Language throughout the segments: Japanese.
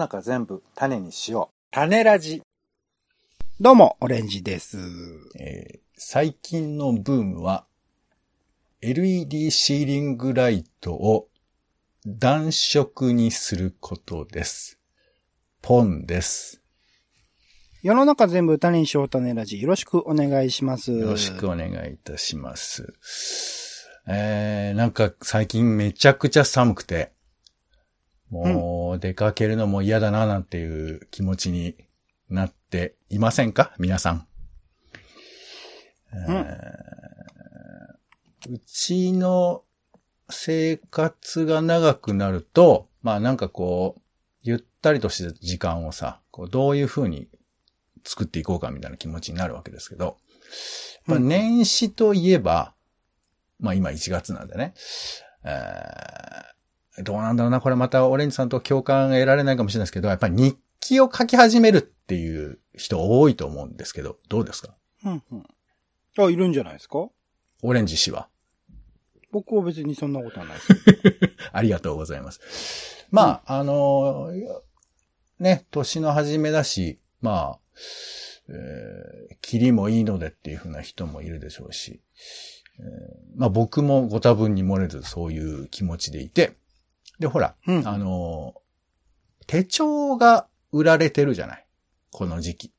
中全部種にしよう。種ラジ。どうも、オレンジです。えー最近のブームは、LED シーリングライトを暖色にすることです。ポンです。世の中全部種にしよう種ラジ。よろしくお願いします。よろしくお願いいたします。えー、なんか最近めちゃくちゃ寒くて、もう出かけるのも嫌だななんていう気持ちになっていませんか？皆さん。えーうちの生活が長くなると、まあなんかこう、ゆったりとした時間をさ、こうどういう風に作っていこうかみたいな気持ちになるわけですけど、まあうん年始といえば、まあ今1月なんでね、えーどうなんだろうな、これまたオレンジさんと共感得られないかもしれないですけど、やっぱり日記を書き始めるっていう人多いと思うんですけど、どうですか？うんうん。あ、いるんじゃないですか？オレンジ氏は。僕は別にそんなことはないです。ありがとうございます。まあ、あのーね、年の初めだし、まあ、えー、キリもいいのでっていう風な人もいるでしょうし、えーまあ僕もご多分に漏れずそういう気持ちでいて、で、ほら、うんあのー手帳が売られてるじゃない？この時期。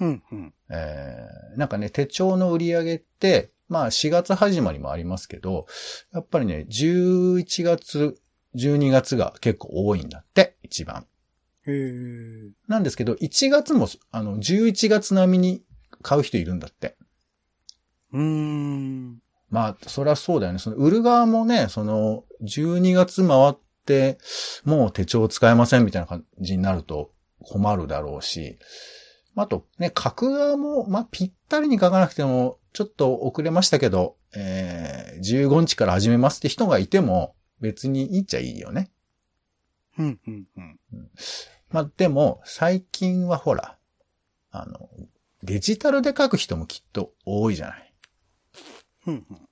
うんうん。えーなんかね、手帳の売り上げって、まあ4月始まりもありますけど、やっぱりね、11月、12月が結構多いんだって、一番。へー。なんですけど、1月も、あの、11月並みに買う人いるんだって。うーん。まあ、そりゃそうだよね。その、売る側もね、その、12月回って、もう手帳使えませんみたいな感じになると困るだろうし、あとね、書く側も、まあ、ぴったりに書かなくても、ちょっと遅れましたけど、えー、15日から始めますって人がいても、別にいいっちゃいいよね。うんうんうん。まあ、でも、最近はほら、あの、デジタルで書く人もきっと多いじゃない。うんうん。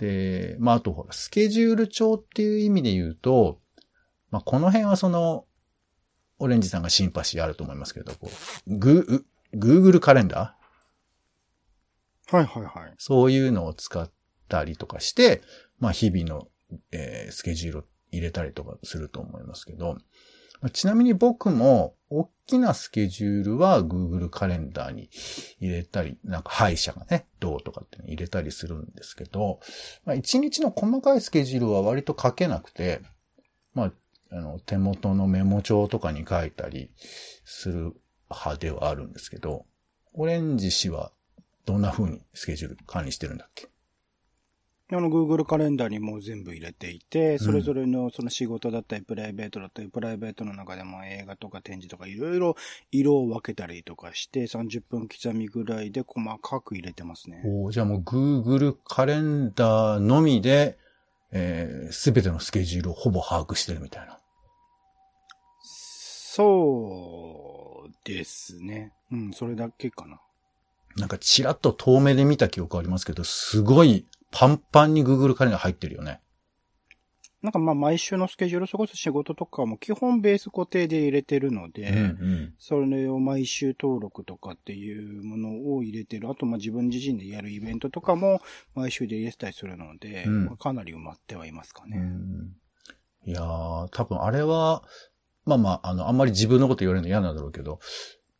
で、まあ、あとほら、スケジュール帳っていう意味で言うと、まあ、この辺はその、オレンジさんがシンパシーあると思いますけど、こう、グー、Google カレンダー？はいはいはい。そういうのを使ったりとかして、まあ、日々の、えースケジュールを入れたりとかすると思いますけど、まあちなみに僕も、大きなスケジュールは Google カレンダーに入れたり、なんか歯医者がね、どうとかって入れたりするんですけど、まあ、一日の細かいスケジュールは割と書けなくて、まあ、あの、手元のメモ帳とかに書いたりする派ではあるんですけど、オレンジ氏はどんな風にスケジュール管理してるんだっけ？あの、Google カレンダーにもう全部入れていて、それぞれのその仕事だったり、プライベートだったり、プライベートの中でも映画とか展示とかいろいろ色を分けたりとかして、30分刻みぐらいで細かく入れてますね。おーじゃあもう Google カレンダーのみで、えすべてのスケジュールをほぼ把握してるみたいな。そうですね。うん、それだけかな。なんかちらっと遠目で見た記憶ありますけど、すごいパンパンに Google カレンダー入ってるよね。なんかまあ毎週のスケジュール、それこそ仕事とかも基本ベース固定で入れてるので、うんそれを毎週登録とかっていうものを入れてる。あとまあ自分自身でやるイベントとかも毎週で入れてたりするので、うんまあかなり埋まってはいますかうん。ね。うんいやー、多分あれは、まあまあ、あの、あんまり自分のこと言われるの嫌なんだろうけど、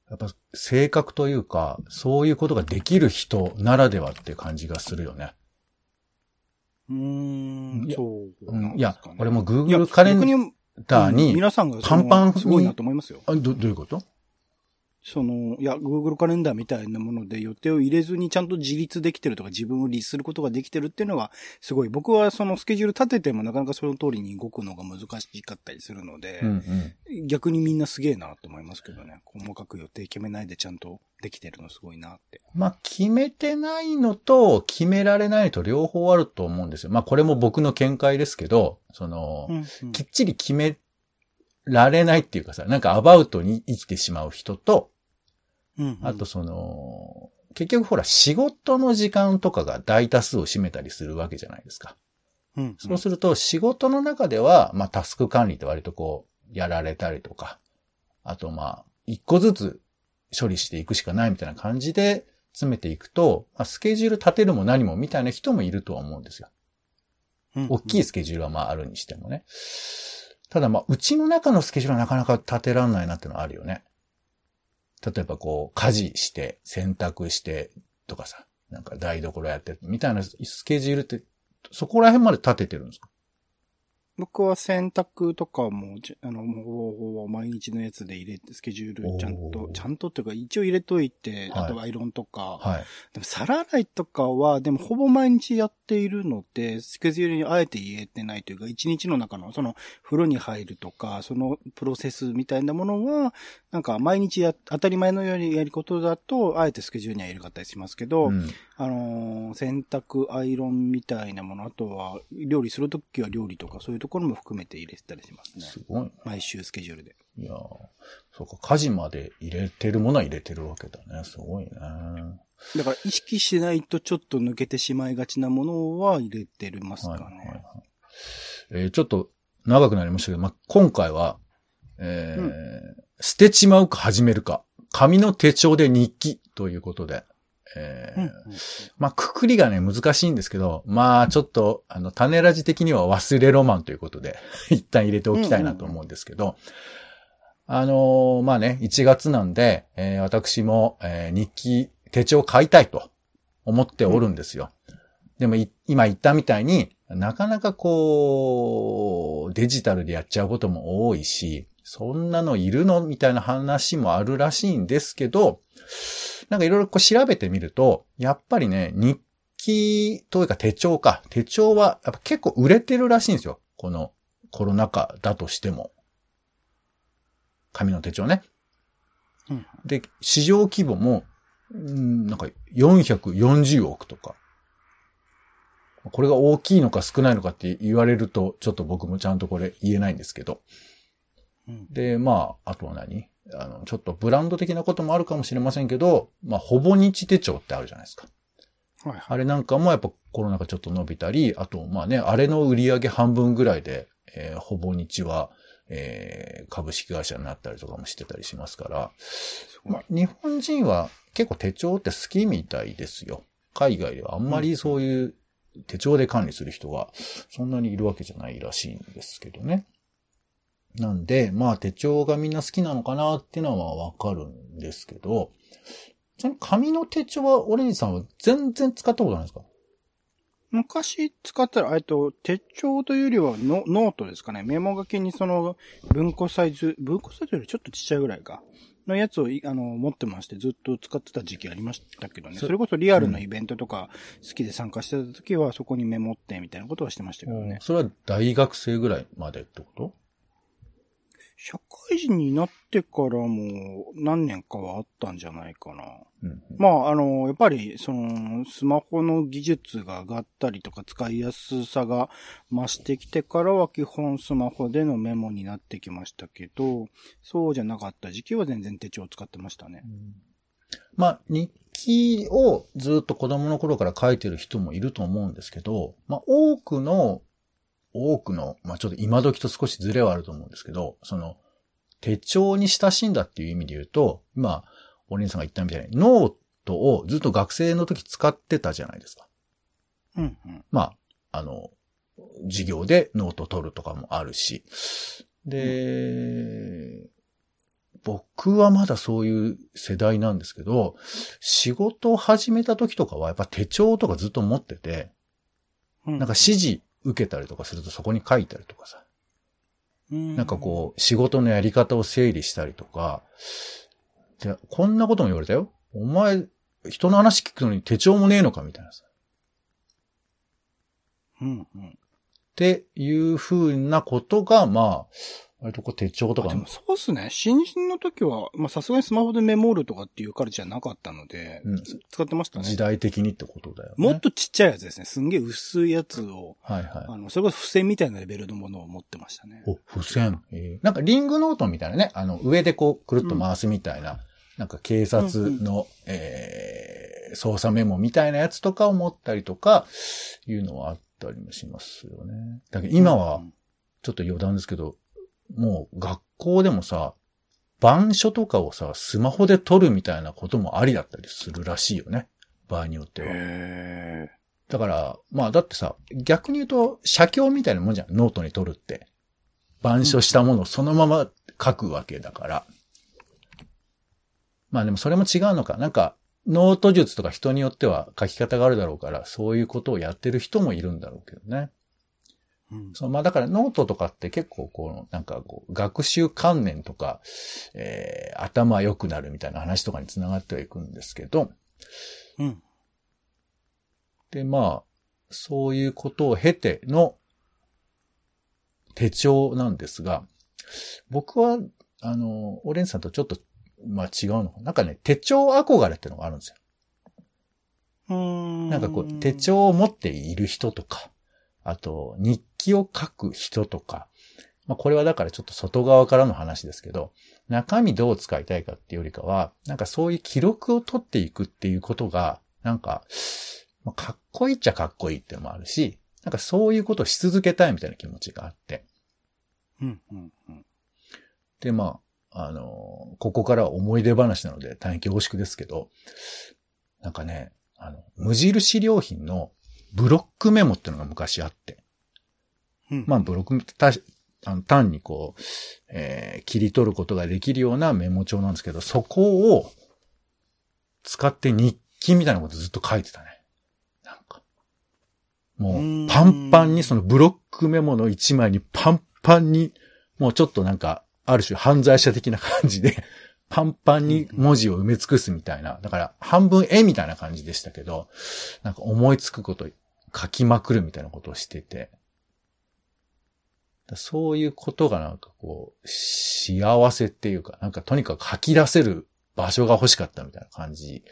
やっぱ性格というか、そういうことができる人ならではって感じがするよね。うーん。い、やそううん、いや俺も Google カレンダーに、皆さんがパンパンにすごいなと思いますよ。あど、どういうこと？その、いや、Google カレンダーみたいなもので予定を入れずにちゃんと自立できてるとか自分を律することができてるっていうのはすごい。僕はそのスケジュール立ててもなかなかその通りに動くのが難しかったりするので、うんうん。逆にみんなすげえなって思いますけどね。細かく予定決めないでちゃんとできてるのすごいなって。まあ、決めてないのと、決められないのと両方あると思うんですよ。まあ、これも僕の見解ですけど、その、うんうんきっちり決められないっていうかさ、なんかアバウトに生きてしまう人と、うんうんあとその、結局ほら仕事の時間とかが大多数を占めたりするわけじゃないですか。うんそうすると仕事の中では、まあタスク管理って割とこう、やられたりとか、あとまあ、一個ずつ処理していくしかないみたいな感じで詰めていくと、まあ、スケジュール立てるも何もみたいな人もいるとは思うんですよ。大きいスケジュールはまああるにしてもね。ただまあ、うちの中のスケジュールはなかなか立てらんないなっていうのはあるよね。例えばこう、家事して、洗濯してとかさ、なんか台所やってみたいなスケジュールって、そこら辺まで立ててるんですか？僕は洗濯とかも、じあの、もう毎日のやつで入れて、スケジュールちゃんと、ちゃんとっていうか、一応入れといて、はいあとアイロンとか、はい。でも皿洗いとかは、でもほぼ毎日やっているので、スケジュールにあえて入れてないというか、一日の中の、その、風呂に入るとか、そのプロセスみたいなものは、なんか毎日や、当たり前のようにやることだと、あえてスケジュールには入れかったりしますけど、うん。あのー洗濯、アイロンみたいなもの、あとは、料理するときは料理とか、そういうところも含めて入れてたりしますね。すごいね。毎週スケジュールで。いやーそうか、家事まで入れてるものは入れてるわけだね。すごいね。だから意識しないとちょっと抜けてしまいがちなものは入れてますかね。はいはいはいえーちょっと長くなりましたけど、まあ、今回は、えーう捨てちまうか始めるか、紙の手帳で日記ということで、えー。うん。うんまあ、くくりがね、難しいんですけど、まあ、ちょっと、あの、種ラジ的には忘れロマンということで、一旦入れておきたいなと思うんですけど、あのーまあね、1月なんで、えー私も、えー日記、手帳を買いたいと思っておるんですよ。でもい、今言ったみたいに、なかなかこう、デジタルでやっちゃうことも多いし、そんなのいるのみたいな話もあるらしいんですけど、なんかいろいろこう調べてみると、やっぱりね、日記というか手帳か。手帳はやっぱ結構売れてるらしいんですよ。このコロナ禍だとしても。紙の手帳ね。うんで、市場規模も、うんなんか440億とか。これが大きいのか少ないのかって言われると、ちょっと僕もちゃんとこれ言えないんですけど。うんで、まあ、あとは何？あの、ちょっとブランド的なこともあるかもしれませんけど、まあ、ほぼ日手帳ってあるじゃないですか。はいはい。あれなんかもやっぱコロナ禍ちょっと伸びたり、あと、まあね、あれの売り上げ半分ぐらいで、えーほぼ日は、えー株式会社になったりとかもしてたりしますから、まあ、日本人は結構手帳って好きみたいですよ。海外ではあんまりそういう手帳で管理する人がそんなにいるわけじゃないらしいんですけどね。なんで、まあ手帳がみんな好きなのかなっていうのはわかるんですけど、ちなみに紙の手帳はオレンジさんは全然使ったことないですか？昔使ったら、えっと、手帳というよりはノノートですかね。メモ書きにその文庫サイズ、文庫サイズよりちょっとちっちゃいぐらいか。のやつをいあの持ってましてずっと使ってた時期ありましたけどね。そそれこそリアルなイベントとか好きで参加してた時はそこにメモってみたいなことはしてましたけどね。それは大学生ぐらいまでってこと？社会人になってからも何年かはあったんじゃないかな。うん。まあ、あの、やっぱり、その、スマホの技術が上がったりとか、使いやすさが増してきてからは、基本スマホでのメモになってきましたけど、そうじゃなかった時期は全然手帳を使ってましたね。まあ、日記をずっと子供の頃から書いてる人もいると思うんですけど、まあ、多くの、多くの、まあ、ちょっと今時と少しズレはあると思うんですけど、その、手帳に親しんだっていう意味で言うと、今、お姉さんが言ったみたいに、ノートをずっと学生の時使ってたじゃないですか。うんうん。まあ、あの、授業でノート取るとかもあるし。で、僕はまだそういう世代なんですけど、仕事を始めた時とかはやっぱ手帳とかずっと持ってて、うんなんか指示受けたりとかするとそこに書いたりとかさ、なんかこう仕事のやり方を整理したりとか、で、こんなことも言われたよ。お前、人の話聞くのに手帳もねえのかみたいなさ。うんうん。っていう風なことが、まあ、割とこう手帳とかあでもそうっすね。新人の時は、まあさすがにスマホでメモるとかっていうカルチャーなかったので、うん使ってましたね時。代的にってことだよね。もっとちっちゃいやつですね。すんげえ薄いやつを、はいはい。あの、それこそ付箋みたいなレベルのものを持ってましたね。お、付箋。えーなんかリングノートみたいなね、あの、上でこう、くるっと回すみたいな、なんか警察の、えー捜査メモみたいなやつとかを持ったりとか、いうのはあったりもしますよね。だけど今は、ちょっと余談ですけど、もう学校でもさ、板書とかをさ、スマホで撮るみたいなこともありだったりするらしいよね。場合によっては。へだから、まあだってさ、逆に言うと、写経みたいなもんじゃん。ノートに撮るって。板書したものをそのまま書くわけだから。まあでもそれも違うのか。なんか、ノート術とか人によっては書き方があるだろうから、そういうことをやってる人もいるんだろうけどね。ーうんそう、まあだからノートとかって結構こう、なんかこう、学習関連とか、えー、頭良くなるみたいな話とかにつながってはいくんですけど、うん。で、まあ、そういうことを経ての手帳なんですが、僕は、あの、オレンジさんとちょっと、まあ違うのかな。なんかね、手帳憧れってのがあるんですよ。ななんかこう、手帳を持っている人とか、あと、日記を書く人とか、まあこれはだからちょっと外側からの話ですけど、中身どう使いたいかっていうよりかは、なんかそういう記録を取っていくっていうことが、なんか、まあかっこいいっちゃかっこいいっていうのもあるし、なんかそういうことをし続けたいみたいな気持ちがあって。うん、うん、うん。で、まあ、あのここからは思い出話なので大変恐縮ですけど、なんかね、あの、無印良品のブロックメモっていうのが昔あって、うんまあ、ブロック、たあの単にこう、えー切り取ることができるようなメモ帳なんですけど、そこを使って日記みたいなことずっと書いてたね。なんか。もうパンパンにそのブロックメモの一枚にパンパンに、もうちょっとなんか、ある種犯罪者的な感じで、パンパンに文字を埋め尽くすみたいな。だから、半分絵みたいな感じでしたけど、なんか思いつくこと書きまくるみたいなことをしてて、そういうことがなんかこう、幸せっていうか、なんかとにかく書き出せる場所が欲しかったみたいな感じ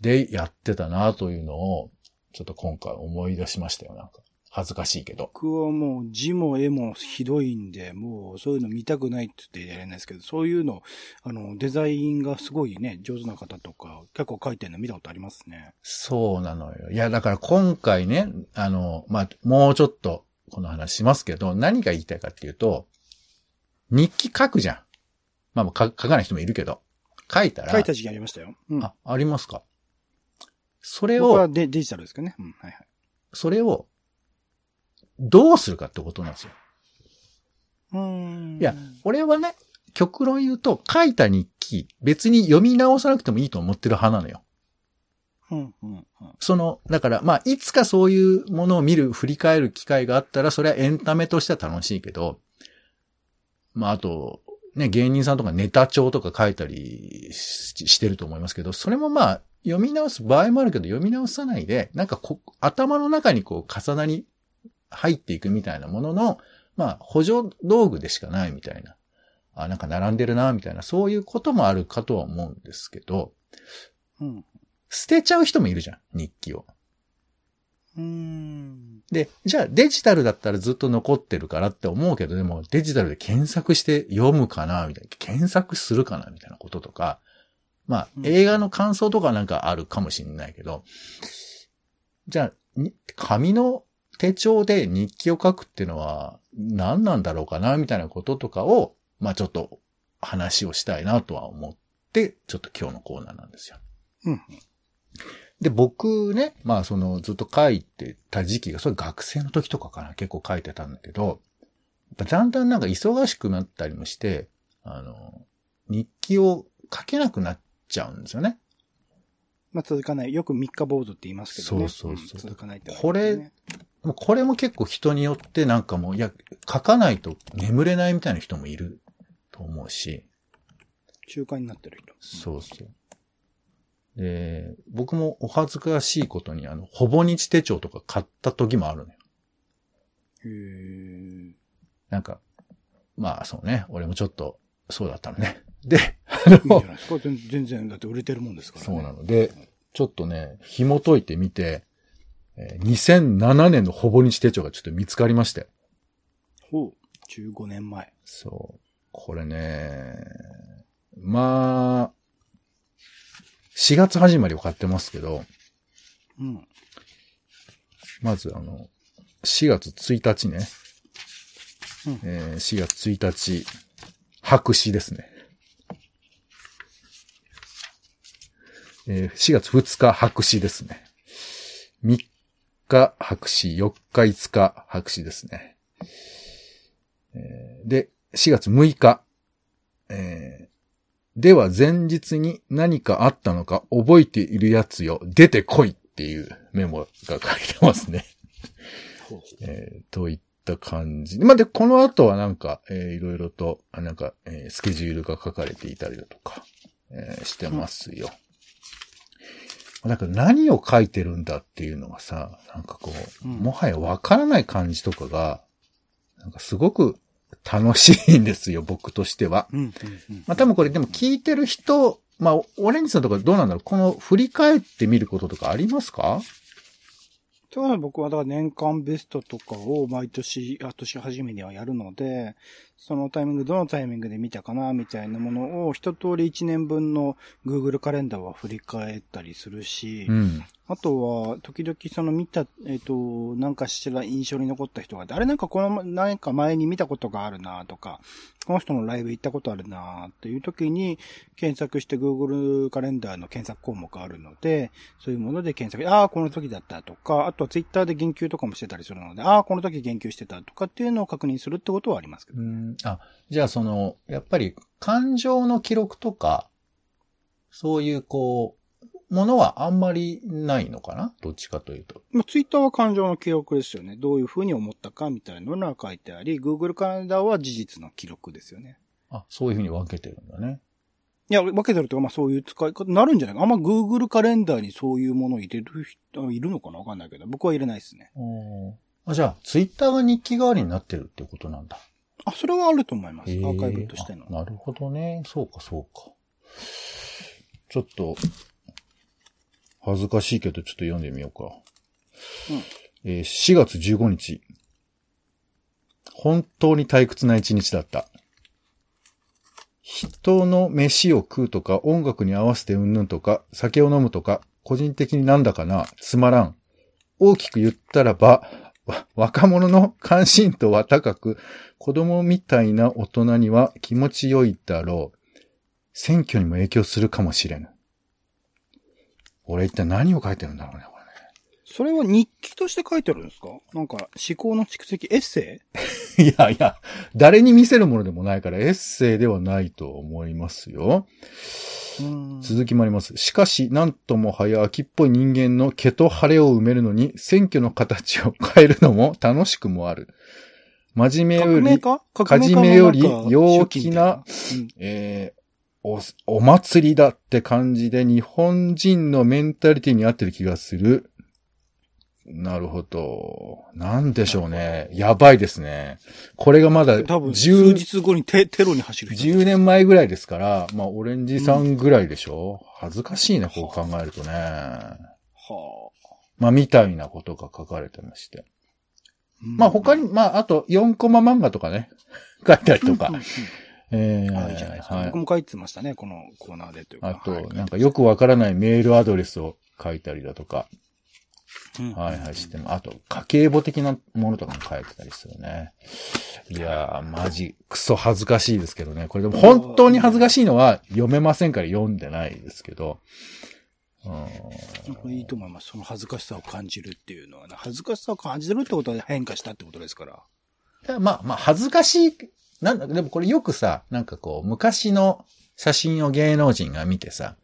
でやってたなというのを、ちょっと今回思い出しましたよ。なんか、恥ずかしいけど。僕はもう字も絵もひどいんで、もうそういうの見たくないって言ってやれないですけど、そういうの、あの、デザインがすごいね、上手な方とか、結構書いてるの見たことありますね。そうなのよ。いや、だから今回ね、あの、まあ、もうちょっとこの話しますけど、何が言いたいかっていうと、日記書くじゃん。まあ、か書かない人もいるけど、書いたら、書いた時期ありましたよ。うん。あ、ありますか？それを、僕はデデジタルですかね。うん、はいはい。それを、どうするかってことなんですよ。うーん。いや、俺はね、極論言うと、書いた日記、別に読み直さなくてもいいと思ってる派なのよ。うん、うん、うん。その、だから、まあ、いつかそういうものを見る、振り返る機会があったら、それはエンタメとしては楽しいけど、まあ、あと、ね、芸人さんとかネタ帳とか書いたりししてると思いますけど、それもまあ、読み直す場合もあるけど、読み直さないで、なんかこ、頭の中にこう、重なり入っていくみたいなものの、まあ、補助道具でしかないみたいな。あ、なんか並んでるな、みたいな、そういうこともあるかとは思うんですけど、うん。捨てちゃう人もいるじゃん、日記を。うーん。で、じゃあデジタルだったらずっと残ってるからって思うけど、でもデジタルで検索して読むかなみたいな、検索するかなみたいなこととか、まあうん映画の感想とかなんかあるかもしれないけど、じゃあ、に紙の手帳で日記を書くっていうのは何なんだろうかなみたいなこととかを、まあちょっと話をしたいなとは思って、ちょっと今日のコーナーなんですよ。うん。で、僕ね、まあそのずっと書いてた時期が、それ学生の時とかかな、結構書いてたんだけど、だんだんなんか忙しくなったりもして、あの、日記を書けなくなっちゃうんですよね。まあ続かない。よく三日坊主って言いますけどね。そうそうそうん続かないって、これこれも結構人によってなんかもう、いや、書かないと眠れないみたいな人もいると思うし、中間になってる人。そうそう。で、僕もお恥ずかしいことに、あの、ほぼ日手帳とか買った時もあるのよ。へーなんか、まあそうね、俺もちょっとそうだったのね。で、あいいんじゃの、ないですか全全然、だって売れてるもんですからね。そうなので、ちょっとね、紐解いてみて、えー2007年のほぼ日手帳がちょっと見つかりまして。ほう。15年前。そう。これね、まあ、4月始まりを買ってますけど、うん。まずあの、4月1日ね。うんえー4月1日、白紙ですね。えー4月2日、白紙ですね。3日、白紙、4日、5日、白紙ですね。えーで、4月6日、えーでは前日に何かあったのか覚えているやつよ、出てこいっていうメモが書いてますね。えーといった感じ。まあ、で、この後はなんか、えーいろいろと、あなんか、えースケジュールが書かれていたりだとか、えーしてますよ。なんか何を書いてるんだっていうのがさ、なんかこう、うん。もはやわからない感じとかが、なんかすごく楽しいんですよ、僕としては。まあ多分これでも聞いてる人、まあ、オレンジさんとかどうなんだろう？この振り返ってみることとかありますか？とは僕はだから年間ベストとかを毎年、あ年始めにはやるので、そのタイミング、どのタイミングで見たかな、みたいなものを一通り一年分の Google カレンダーは振り返ったりするし、あとは、時々その見た、えっ、と、なんかしら印象に残った人が、あれなんかこの、何か前に見たことがあるなとか、この人のライブ行ったことあるなっていう時に、検索して Google カレンダーの検索項目あるので、そういうもので検索、ああ、この時だったとか、あとは Twitter で言及とかもしてたりするので、ああ、この時言及してたとかっていうのを確認するってことはありますけど。うんあ、じゃあその、やっぱり感情の記録とか、そういうこう、ものはあんまりないのかな？どっちかというと。まあ、ツイッターは感情の記録ですよね。どういうふうに思ったかみたいなのが書いてあり、Google カレンダーは事実の記録ですよね。あ、そういうふうに分けてるんだね。いや、分けてるとか、まあそういう使い方になるんじゃない？か。あんま Google カレンダーにそういうものを入れる人いるのかな？わかんないけど、僕は入れないですね。あじゃあ、ツイッターが日記代わりになってるってことなんだ。あ、それはあると思います。アへーカイブとしての。あなるほどね。そうか、そうか。ちょっと、恥ずかしいけど、ちょっと読んでみようか。うんえー4月15日。本当に退屈な一日だった。人の飯を食うとか、音楽に合わせてうんぬんとか、酒を飲むとか、個人的になんだかな、つまらん。大きく言ったらば、わ若者の関心度は高く、子供みたいな大人には気持ちよいだろう。選挙にも影響するかもしれぬ。俺一体何を書いてるんだろうね、これね。それは日記として書いてるんですか？なんか思考の蓄積、エッセ いやいや、誰に見せるものでもないからエッセイではないと思いますよ。イうん続きもあります。しかし、なんとも早秋っぽい人間の毛と晴れを埋めるのに、選挙の形を変えるのも楽しくもある。真面目より、かじめより陽気な手記みえーお、お祭りだって感じで日本人のメンタリティに合ってる気がする。なるほど。なんでしょうね。やばいですね。これがまだ多分、数10、日後にテテロに走る人。10年前ぐらいですから、まあ、オレンジさんぐらいでしょ、恥ずかしいね、こう考えるとね。はまあ、みたいなことが書かれてまして。あ。まあ、他に、まあ、あと、4コマ漫画とかね、書いたりとかうん。うんうんえーあいいじゃないですか。はい僕も書いてましたね、このコーナーでというか。あと、はいなんかよくわからないメールアドレスを書いたりだとか、うんはいはいしても、あと、家計簿的なものとかも書いてたりするね。いやー、マジ、クソ恥ずかしいですけどね。これでも本当に恥ずかしいのは読めませんから読んでないですけど。うんいいと思います。その恥ずかしさを感じるっていうのはね。恥ずかしさを感じるってことは変化したってことですから。まあまあ、恥ずかしい、なんだ、でもこれよくさ、なんかこう、昔の写真を芸能人が見てさ、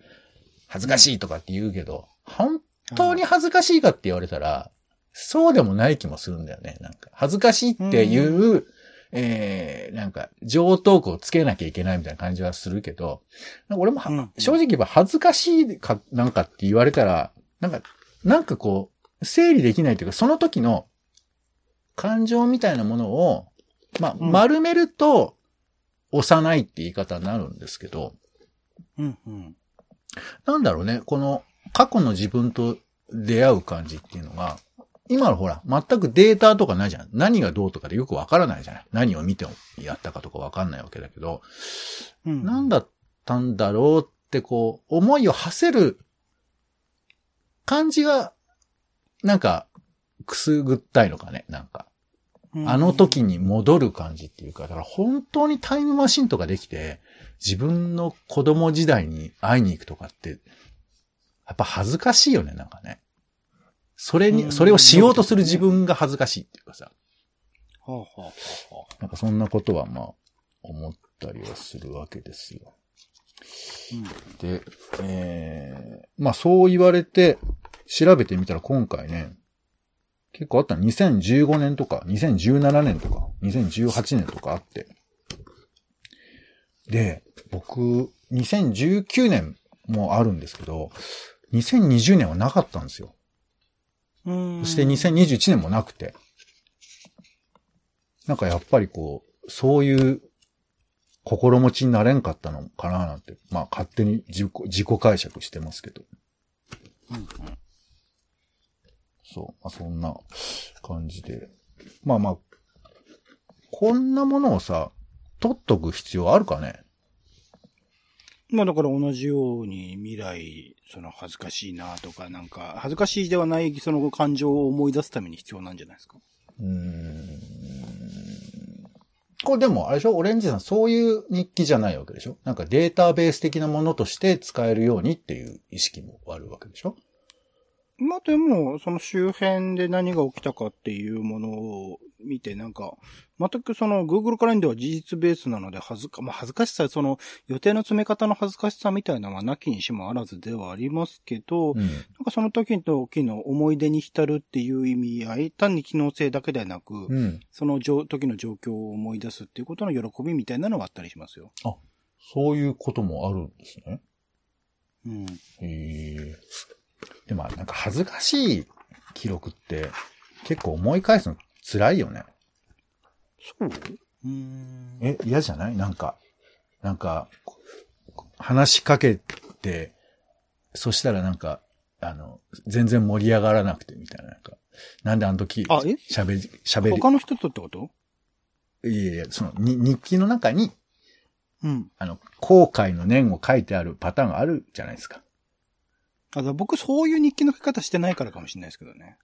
恥ずかしいとかって言うけど、本当に恥ずかしいかって言われたら、そうでもない気もするんだよね。なんか、恥ずかしいっていう、えー、なんか、上等句をつけなきゃいけないみたいな感じはするけど、俺もは、うん正直言えば恥ずかしいか、なんかって言われたら、なんか、なんかこう、整理できないというか、その時の感情みたいなものを、まあ、うん丸めると、幼いって言い方になるんですけど、うんうん。なんだろうね、この過去の自分と出会う感じっていうのが、今のほら、全くデータとかないじゃん。何がどうとかでよくわからないじゃない。何を見てやったかとかわかんないわけだけど、うんなんだったんだろうってこう、思いを馳せる感じが、なんか、くすぐったいのかね、なんか。あの時に戻る感じっていうか、だから本当にタイムマシンとかできて、自分の子供時代に会いに行くとかって、やっぱ恥ずかしいよね、なんかね。それうんに、それをしようとする自分が恥ずかしいっていうかさ。はあ、はあはあ、なんかそんなことはまあ、思ったりはするわけですよ。で、えー、まあそう言われて、調べてみたら今回ね、結構あったの2015年とか、2017年とか、2018年とかあって。で、僕、2019年もあるんですけど、2020年はなかったんですよ。うん。そして2021年もなくて。なんかやっぱりこう、そういう心持ちになれんかったのかななんて、まあ勝手に自己自己解釈してますけど。そう、まあそんな感じで。まあまあ、こんなものをさ、取っとく必要あるかね？まあだから同じように未来、その恥ずかしいなとか、なんか、恥ずかしいではないその感情を思い出すために必要なんじゃないですか？うーん。これでも、あれでしょ？オレンジさん、そういう日記じゃないわけでしょ？なんかデータベース的なものとして使えるようにっていう意識もあるわけでしょ？まあでも、その周辺で何が起きたかっていうものを見て、なんか、全くその Google カレンダーは事実ベースなので、恥ずか、まあ恥ずかしさ、その予定の詰め方の恥ずかしさみたいなのはなきにしもあらずではありますけど、うん。なんかその時の時の思い出に浸るっていう意味合い、単に機能性だけではなく、うん。その状時の状況を思い出すっていうことの喜びみたいなのはあったりしますよ。そういうこともあるんですね。うん。へえ。でも、なんか恥ずかしい記録って結構思い返すの辛いよね。そう？うーん。え、嫌じゃない？なんか、なんか、話しかけて、そしたらなんか、あの、全然盛り上がらなくてみたいな、なんか、なんであの時、喋り、喋他の人とってこと？り、いやいや、その、に日記の中に、うん。あの、後悔の念を書いてあるパターンがあるじゃないですか。あ、だ僕そういう日記の書き方してないからかもしれないですけどね。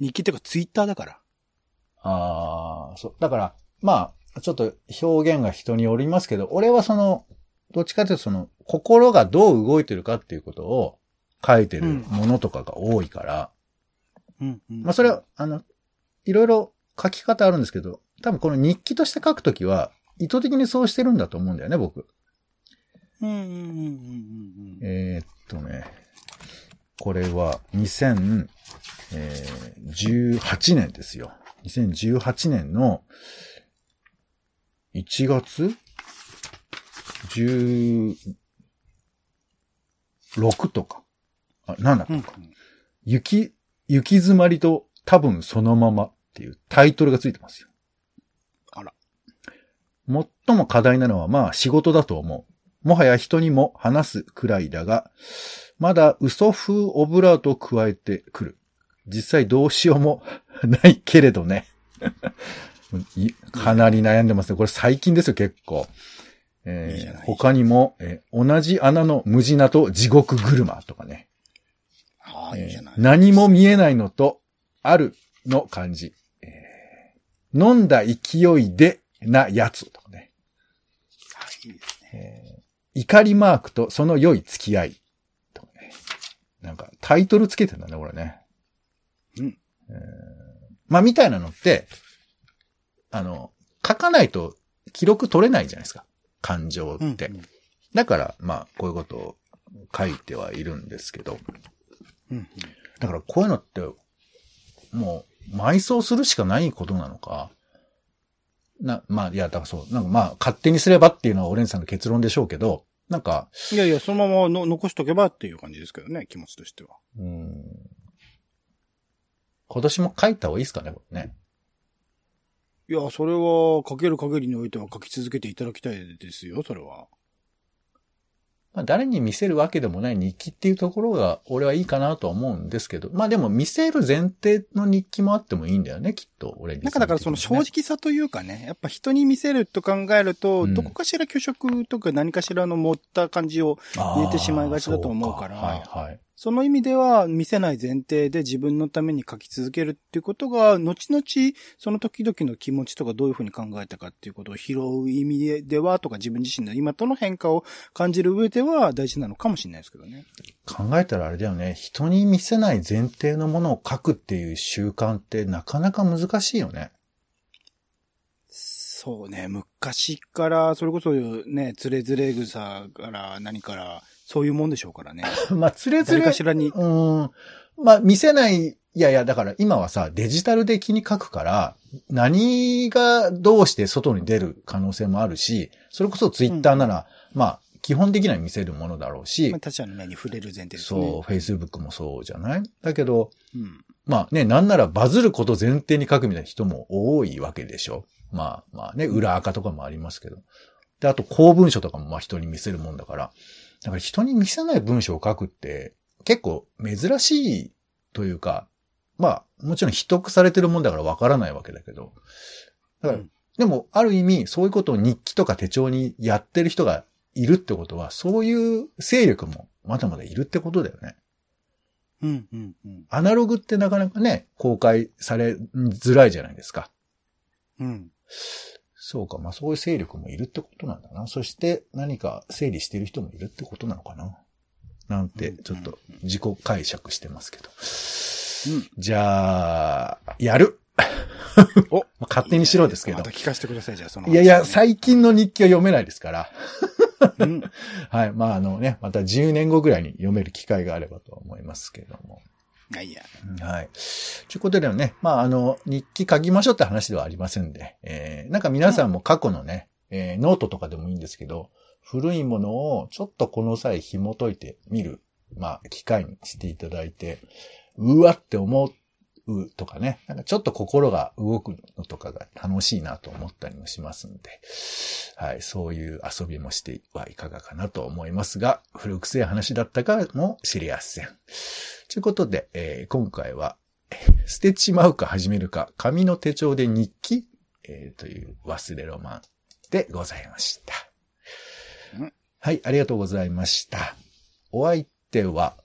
日記っていうかツイッターだから。ああ、そう。だから、まあ、ちょっと表現が人によりますけど、俺はその、どっちかというとその、心がどう動いてるかっていうことを書いてるものとかが多いから、うん、うん。まあそれは、あの、いろいろ書き方あるんですけど、多分この日記として書くときは、意図的にそうしてるんだと思うんだよね、僕。うん、うん、うん、うん、うん。えーっとね、これは2018年ですよ。2018年の1月？16とか、あ、7とうん。か、雪、雪詰まりと多分そのままっていうタイトルがついてますよ。あら。最も課題なのはまあ仕事だと思う。もはや人にも話すくらいだが、まだ嘘風オブラートを加えてくる。実際どうしようもないけれどね。いかなり悩んでますね。これ最近ですよ、結構。えーいい他にも、えー同じ穴の無地なと地獄車とかね。ああ、いいじゃない。えー何も見えないのと、あるの感じ。えー飲んだ勢いでなやつとかね。あいいですね。えー怒りマークとその良い付き合い。とかね。なんかタイトルつけてんだね、これね。うん。えーまあ、みたいなのって、あの、書かないと記録取れないじゃないですか。感情うん。って。だから、まあ、こういうことを書いてはいるんですけど。うん。うん。だからこういうのって、もう、埋葬するしかないことなのか。な、まあ、いや、だからそう、なんかまあ、勝手にすればっていうのはオレンジさんの結論でしょうけど、なんか、いやいや、そのままの残しとけばっていう感じですけどね、気持ちとしては。うん。今年も書いた方がいいですかね、これね。いや、それは、書ける限りにおいては書き続けていただきたいですよ、それは。まあ、誰に見せるわけでもない日記っていうところが、俺はいいかなとは思うんですけど、まあでも見せる前提の日記もあってもいいんだよね、きっと、俺に、なんかだからその正直さというかね、やっぱ人に見せると考えると、うんどこかしら虚飾とか何かしらの持った感じを入れてしまいがちだと思うから。か。はいはい。その意味では見せない前提で自分のために書き続けるっていうことが、後々その時々の気持ちとかどういうふうに考えたかっていうことを拾う意味ではとか自分自身の今との変化を感じる上では大事なのかもしれないですけどね。考えたらあれだよね。人に見せない前提のものを書くっていう習慣ってなかなか難しいよね。そうね、昔から、それこそね、つれづれ草から何から、そういうもんでしょうからね。まあ、つれづ誰れ。かしらに。うん。まあ、見せない、いやいや、だから今はさ、デジタル的に書くから、何がどうして外に出る可能性もあるし、それこそツイッターなら、まあ、基本的には見せるものだろうしまあ、、他者の目に触れる前提ですね。そう、Facebook もそうじゃない？だけど、うん。まあね、なんならバズること前提に書くみたいな人も多いわけでしょ？まあまあね、裏垢とかもありますけど。で、あと公文書とかもまあ人に見せるもんだから。だから人に見せない文章を書くって結構珍しいというか、まあもちろん秘匿されてるもんだからわからないわけだけど。だから、うんでもある意味そういうことを日記とか手帳にやってる人がいるってことは、そういう勢力もまだまだいるってことだよね。うん、うん、うん。アナログってなかなかね、公開されづらいじゃないですか。うん。そうか、まあそういう勢力もいるってことなんだな。そして何か整理してる人もいるってことなのかな。なんて、ちょっと自己解釈してますけど。うん。じゃあ、やる おまあ勝手にしろですけどまた。聞かせてください、じゃあその話。いやいや、最近の日記は読めないですから。うん。はい。まああのね、また10年後ぐらいに読める機会があればとは思いますけども。あいや。はい。ということでね、まあ、あの、日記書きましょうって話ではありませんで、えー、なんか皆さんも過去のね、えーノートとかでもいいんですけど、古いものをちょっとこの際紐解いてみる、まあ、機会にしていただいて、うわって思っうとかね、なんかちょっと心が動くのとかが楽しいなと思ったりもしますんで、はい、そういう遊びもしてはいかがかなと思いますが、古くせえ話だったかもしれやせん。ということで、えー今回は、えー捨てちまうか始めるか、紙の手帳で日記、えーという忘れロマンでございましたうん。はい、ありがとうございました。お相手は、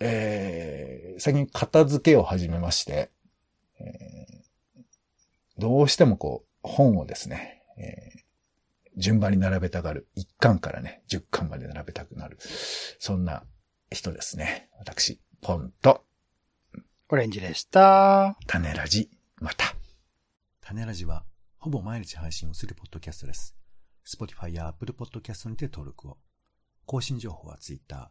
えー最近片付けを始めまして、えーどうしてもこう、本をですね、えー順番に並べたがる。1巻からね、10巻まで並べたくなる。そんな人ですね。私、ポンと、オレンジでした。種ラジ、また。種ラジは、ほぼ毎日配信をするポッドキャストです。Spotify や Apple Podcast にて登録を。更新情報は Twitter。